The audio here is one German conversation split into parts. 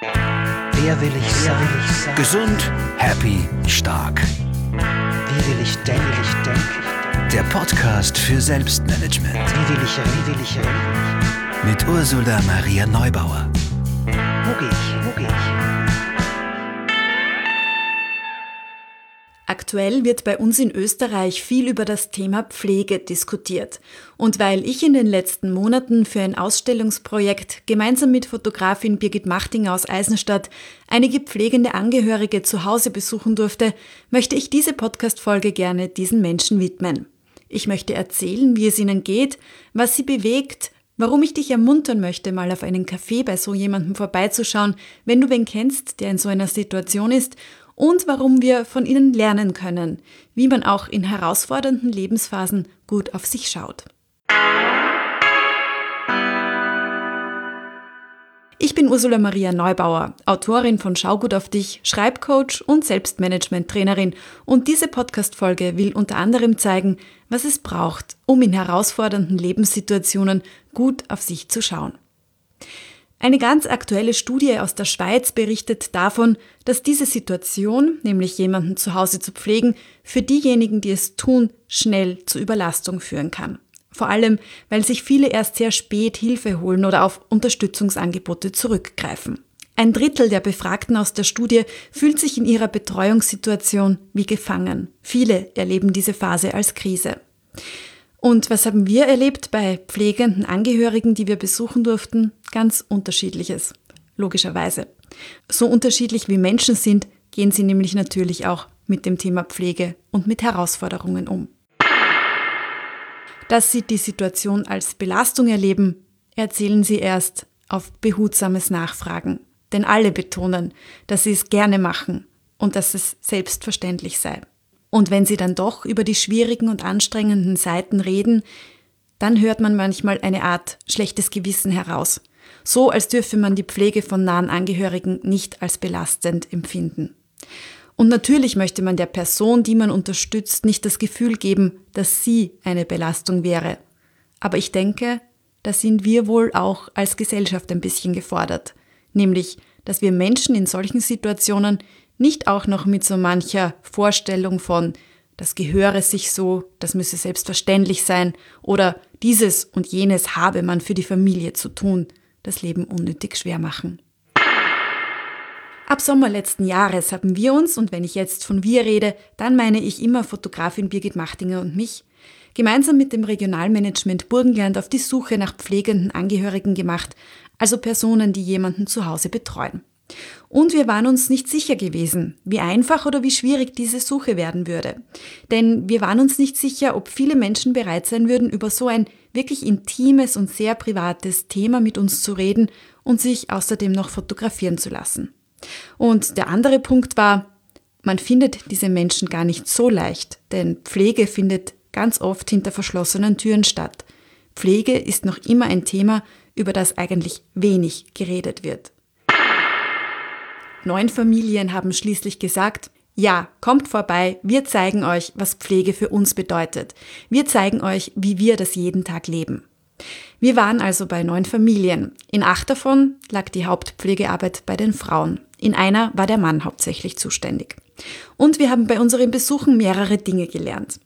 Wer will ich sein? Will ich sein? Gesund, happy, stark. Wie will ich denken? Will ich denken? Der Podcast für Selbstmanagement. Wie will ich? Wie will ich reden? Mit Ursula Maria Neubauer. Wo gehe ich? Wo gehe ich? Aktuell wird bei uns in Österreich viel über das Thema Pflege diskutiert. Und weil ich in den letzten Monaten für ein Ausstellungsprojekt gemeinsam mit Fotografin Birgit Machtinger aus Eisenstadt einige pflegende Angehörige zu Hause besuchen durfte, möchte ich diese Podcast-Folge gerne diesen Menschen widmen. Ich möchte erzählen, wie es ihnen geht, was sie bewegt, warum ich dich ermuntern möchte, mal auf einen Café bei so jemandem vorbeizuschauen, wenn du wen kennst, der in so einer Situation ist und warum wir von ihnen lernen können, wie man auch in herausfordernden Lebensphasen gut auf sich schaut. Ich bin Ursula Maria Neubauer, Autorin von Schau gut auf dich, Schreibcoach und Selbstmanagement-Trainerin und diese Podcast-Folge will unter anderem zeigen, was es braucht, um in herausfordernden Lebenssituationen gut auf sich zu schauen. Eine ganz aktuelle Studie aus der Schweiz berichtet davon, dass diese Situation, nämlich jemanden zu Hause zu pflegen, für diejenigen, die es tun, schnell zu Überlastung führen kann. Vor allem, weil sich viele erst sehr spät Hilfe holen oder auf Unterstützungsangebote zurückgreifen. Ein Drittel der Befragten aus der Studie fühlt sich in ihrer Betreuungssituation wie gefangen. Viele erleben diese Phase als Krise. Und was haben wir erlebt bei pflegenden Angehörigen, die wir besuchen durften? Ganz unterschiedliches, logischerweise. So unterschiedlich wie Menschen sind, gehen sie nämlich natürlich auch mit dem Thema Pflege und mit Herausforderungen um. Dass sie die Situation als Belastung erleben, erzählen sie erst auf behutsames Nachfragen. Denn alle betonen, dass sie es gerne machen und dass es selbstverständlich sei. Und wenn sie dann doch über die schwierigen und anstrengenden Seiten reden, dann hört man manchmal eine Art schlechtes Gewissen heraus. So als dürfe man die Pflege von nahen Angehörigen nicht als belastend empfinden. Und natürlich möchte man der Person, die man unterstützt, nicht das Gefühl geben, dass sie eine Belastung wäre. Aber ich denke, da sind wir wohl auch als Gesellschaft ein bisschen gefordert. Nämlich, dass wir Menschen in solchen Situationen nicht auch noch mit so mancher Vorstellung von, das gehöre sich so, das müsse selbstverständlich sein oder dieses und jenes habe man für die Familie zu tun, das Leben unnötig schwer machen. Ab Sommer letzten Jahres haben wir uns, und wenn ich jetzt von wir rede, dann meine ich immer Fotografin Birgit Machtinger und mich, gemeinsam mit dem Regionalmanagement Burgenland auf die Suche nach pflegenden Angehörigen gemacht, also Personen, die jemanden zu Hause betreuen. Und wir waren uns nicht sicher gewesen, wie einfach oder wie schwierig diese Suche werden würde. Denn wir waren uns nicht sicher, ob viele Menschen bereit sein würden, über so ein wirklich intimes und sehr privates Thema mit uns zu reden und sich außerdem noch fotografieren zu lassen. Und der andere Punkt war, man findet diese Menschen gar nicht so leicht, denn Pflege findet ganz oft hinter verschlossenen Türen statt. Pflege ist noch immer ein Thema, über das eigentlich wenig geredet wird. Neun Familien haben schließlich gesagt, ja, kommt vorbei, wir zeigen euch, was Pflege für uns bedeutet. Wir zeigen euch, wie wir das jeden Tag leben. Wir waren also bei neun Familien. In acht davon lag die Hauptpflegearbeit bei den Frauen. In einer war der Mann hauptsächlich zuständig. Und wir haben bei unseren Besuchen mehrere Dinge gelernt.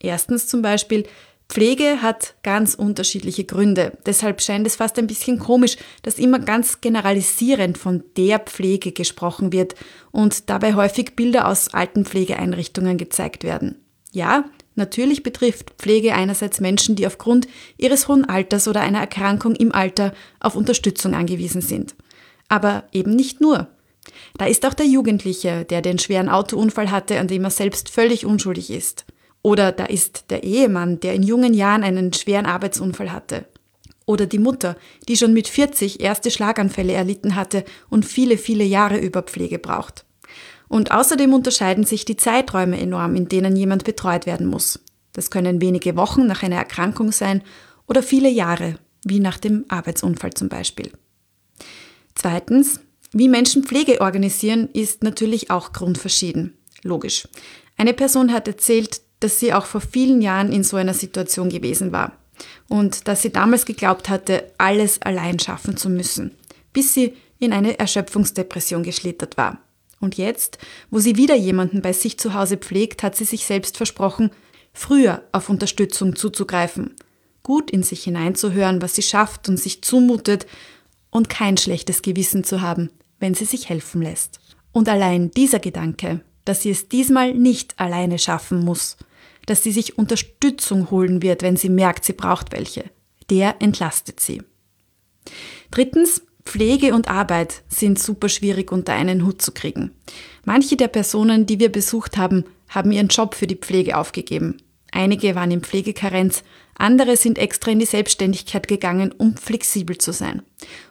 Erstens zum Beispiel, Pflege hat ganz unterschiedliche Gründe. Deshalb scheint es fast ein bisschen komisch, dass immer ganz generalisierend von der Pflege gesprochen wird und dabei häufig Bilder aus alten Pflegeeinrichtungen gezeigt werden. Ja, natürlich betrifft Pflege einerseits Menschen, die aufgrund ihres hohen Alters oder einer Erkrankung im Alter auf Unterstützung angewiesen sind. Aber eben nicht nur. Da ist auch der Jugendliche, der den schweren Autounfall hatte, an dem er selbst völlig unschuldig ist. Oder da ist der Ehemann, der in jungen Jahren einen schweren Arbeitsunfall hatte. Oder die Mutter, die schon mit 40 erste Schlaganfälle erlitten hatte und viele, viele Jahre über Pflege braucht. Und außerdem unterscheiden sich die Zeiträume enorm, in denen jemand betreut werden muss. Das können wenige Wochen nach einer Erkrankung sein oder viele Jahre, wie nach dem Arbeitsunfall zum Beispiel. Zweitens, wie Menschen Pflege organisieren, ist natürlich auch grundverschieden. Logisch. Eine Person hat erzählt, dass sie auch vor vielen Jahren in so einer Situation gewesen war und dass sie damals geglaubt hatte, alles allein schaffen zu müssen. bis sie in eine Erschöpfungsdepression geschlittert war. Und jetzt, wo sie wieder jemanden bei sich zu Hause pflegt, hat sie sich selbst versprochen, früher auf Unterstützung zuzugreifen, gut in sich hineinzuhören, was sie schafft und sich zumutet und kein schlechtes Gewissen zu haben, wenn sie sich helfen lässt. Und allein dieser Gedanke, dass sie es diesmal nicht alleine schaffen muss, dass sie sich Unterstützung holen wird, wenn sie merkt, sie braucht welche, der entlastet sie. Drittens, Pflege und Arbeit sind super schwierig unter einen Hut zu kriegen. Manche der Personen, die wir besucht haben, haben ihren Job für die Pflege aufgegeben. Einige waren in Pflegekarenz, andere sind extra in die Selbstständigkeit gegangen, um flexibel zu sein.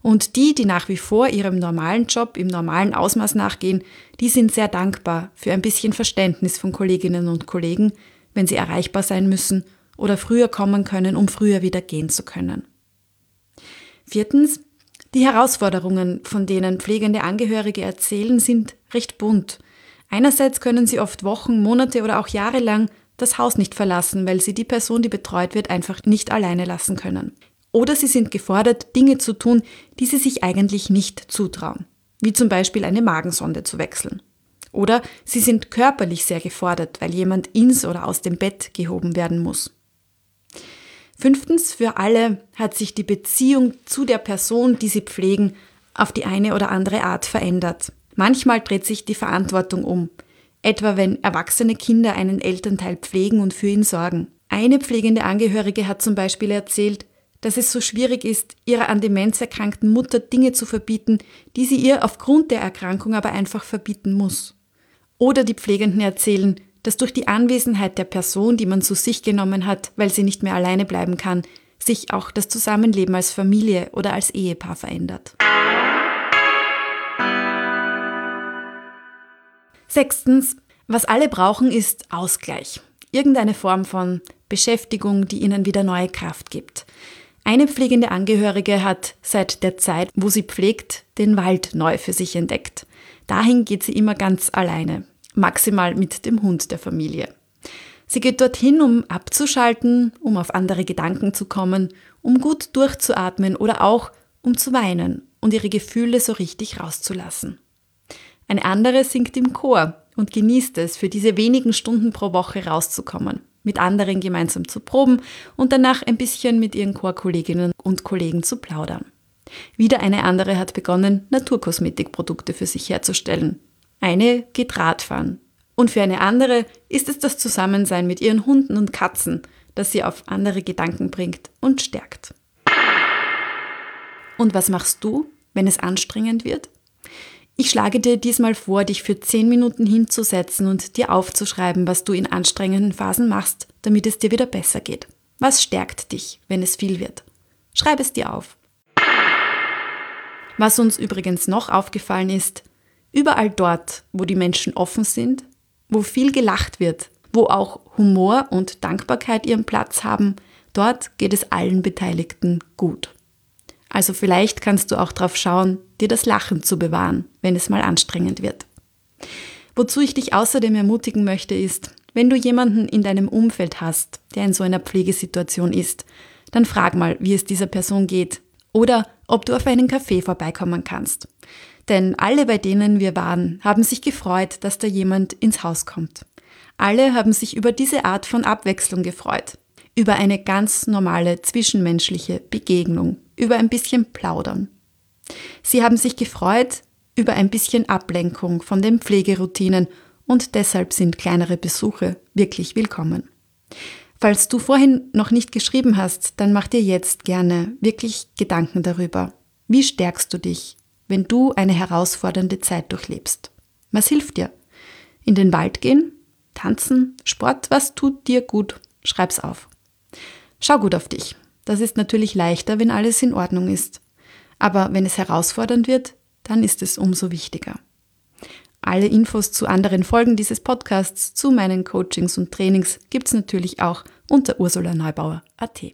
Und die, die nach wie vor ihrem normalen Job im normalen Ausmaß nachgehen, die sind sehr dankbar für ein bisschen Verständnis von Kolleginnen und Kollegen, wenn sie erreichbar sein müssen oder früher kommen können, um früher wieder gehen zu können. Viertens, die Herausforderungen, von denen pflegende Angehörige erzählen, sind recht bunt. Einerseits können sie oft Wochen, Monate oder auch Jahre lang das Haus nicht verlassen, weil sie die Person, die betreut wird, einfach nicht alleine lassen können. Oder sie sind gefordert, Dinge zu tun, die sie sich eigentlich nicht zutrauen, wie zum Beispiel eine Magensonde zu wechseln. Oder sie sind körperlich sehr gefordert, weil jemand ins oder aus dem Bett gehoben werden muss. Fünftens, für alle hat sich die Beziehung zu der Person, die sie pflegen, auf die eine oder andere Art verändert. Manchmal dreht sich die Verantwortung um, etwa wenn erwachsene Kinder einen Elternteil pflegen und für ihn sorgen. Eine pflegende Angehörige hat zum Beispiel erzählt, dass es so schwierig ist, ihrer an Demenz erkrankten Mutter Dinge zu verbieten, die sie ihr aufgrund der Erkrankung aber einfach verbieten muss. Oder die Pflegenden erzählen, dass durch die Anwesenheit der Person, die man zu sich genommen hat, weil sie nicht mehr alleine bleiben kann, sich auch das Zusammenleben als Familie oder als Ehepaar verändert. Sechstens, was alle brauchen, ist Ausgleich. Irgendeine Form von Beschäftigung, die ihnen wieder neue Kraft gibt. Eine pflegende Angehörige hat seit der Zeit, wo sie pflegt, den Wald neu für sich entdeckt. Dahin geht sie immer ganz alleine maximal mit dem Hund der Familie. Sie geht dorthin, um abzuschalten, um auf andere Gedanken zu kommen, um gut durchzuatmen oder auch um zu weinen und ihre Gefühle so richtig rauszulassen. Eine andere singt im Chor und genießt es, für diese wenigen Stunden pro Woche rauszukommen, mit anderen gemeinsam zu proben und danach ein bisschen mit ihren Chorkolleginnen und Kollegen zu plaudern. Wieder eine andere hat begonnen, Naturkosmetikprodukte für sich herzustellen, eine geht Radfahren. Und für eine andere ist es das Zusammensein mit ihren Hunden und Katzen, das sie auf andere Gedanken bringt und stärkt. Und was machst du, wenn es anstrengend wird? Ich schlage dir diesmal vor, dich für 10 Minuten hinzusetzen und dir aufzuschreiben, was du in anstrengenden Phasen machst, damit es dir wieder besser geht. Was stärkt dich, wenn es viel wird? Schreib es dir auf. Was uns übrigens noch aufgefallen ist, Überall dort, wo die Menschen offen sind, wo viel gelacht wird, wo auch Humor und Dankbarkeit ihren Platz haben, dort geht es allen Beteiligten gut. Also vielleicht kannst du auch darauf schauen, dir das Lachen zu bewahren, wenn es mal anstrengend wird. Wozu ich dich außerdem ermutigen möchte, ist, wenn du jemanden in deinem Umfeld hast, der in so einer Pflegesituation ist, dann frag mal, wie es dieser Person geht oder ob du auf einen Kaffee vorbeikommen kannst. Denn alle, bei denen wir waren, haben sich gefreut, dass da jemand ins Haus kommt. Alle haben sich über diese Art von Abwechslung gefreut. Über eine ganz normale zwischenmenschliche Begegnung. Über ein bisschen Plaudern. Sie haben sich gefreut über ein bisschen Ablenkung von den Pflegeroutinen und deshalb sind kleinere Besuche wirklich willkommen. Falls du vorhin noch nicht geschrieben hast, dann mach dir jetzt gerne wirklich Gedanken darüber. Wie stärkst du dich? Wenn du eine herausfordernde Zeit durchlebst? Was hilft dir? In den Wald gehen? Tanzen? Sport? Was tut dir gut? Schreib's auf. Schau gut auf dich. Das ist natürlich leichter, wenn alles in Ordnung ist. Aber wenn es herausfordernd wird, dann ist es umso wichtiger. Alle Infos zu anderen Folgen dieses Podcasts, zu meinen Coachings und Trainings gibt's natürlich auch unter ursulaneubauer.at.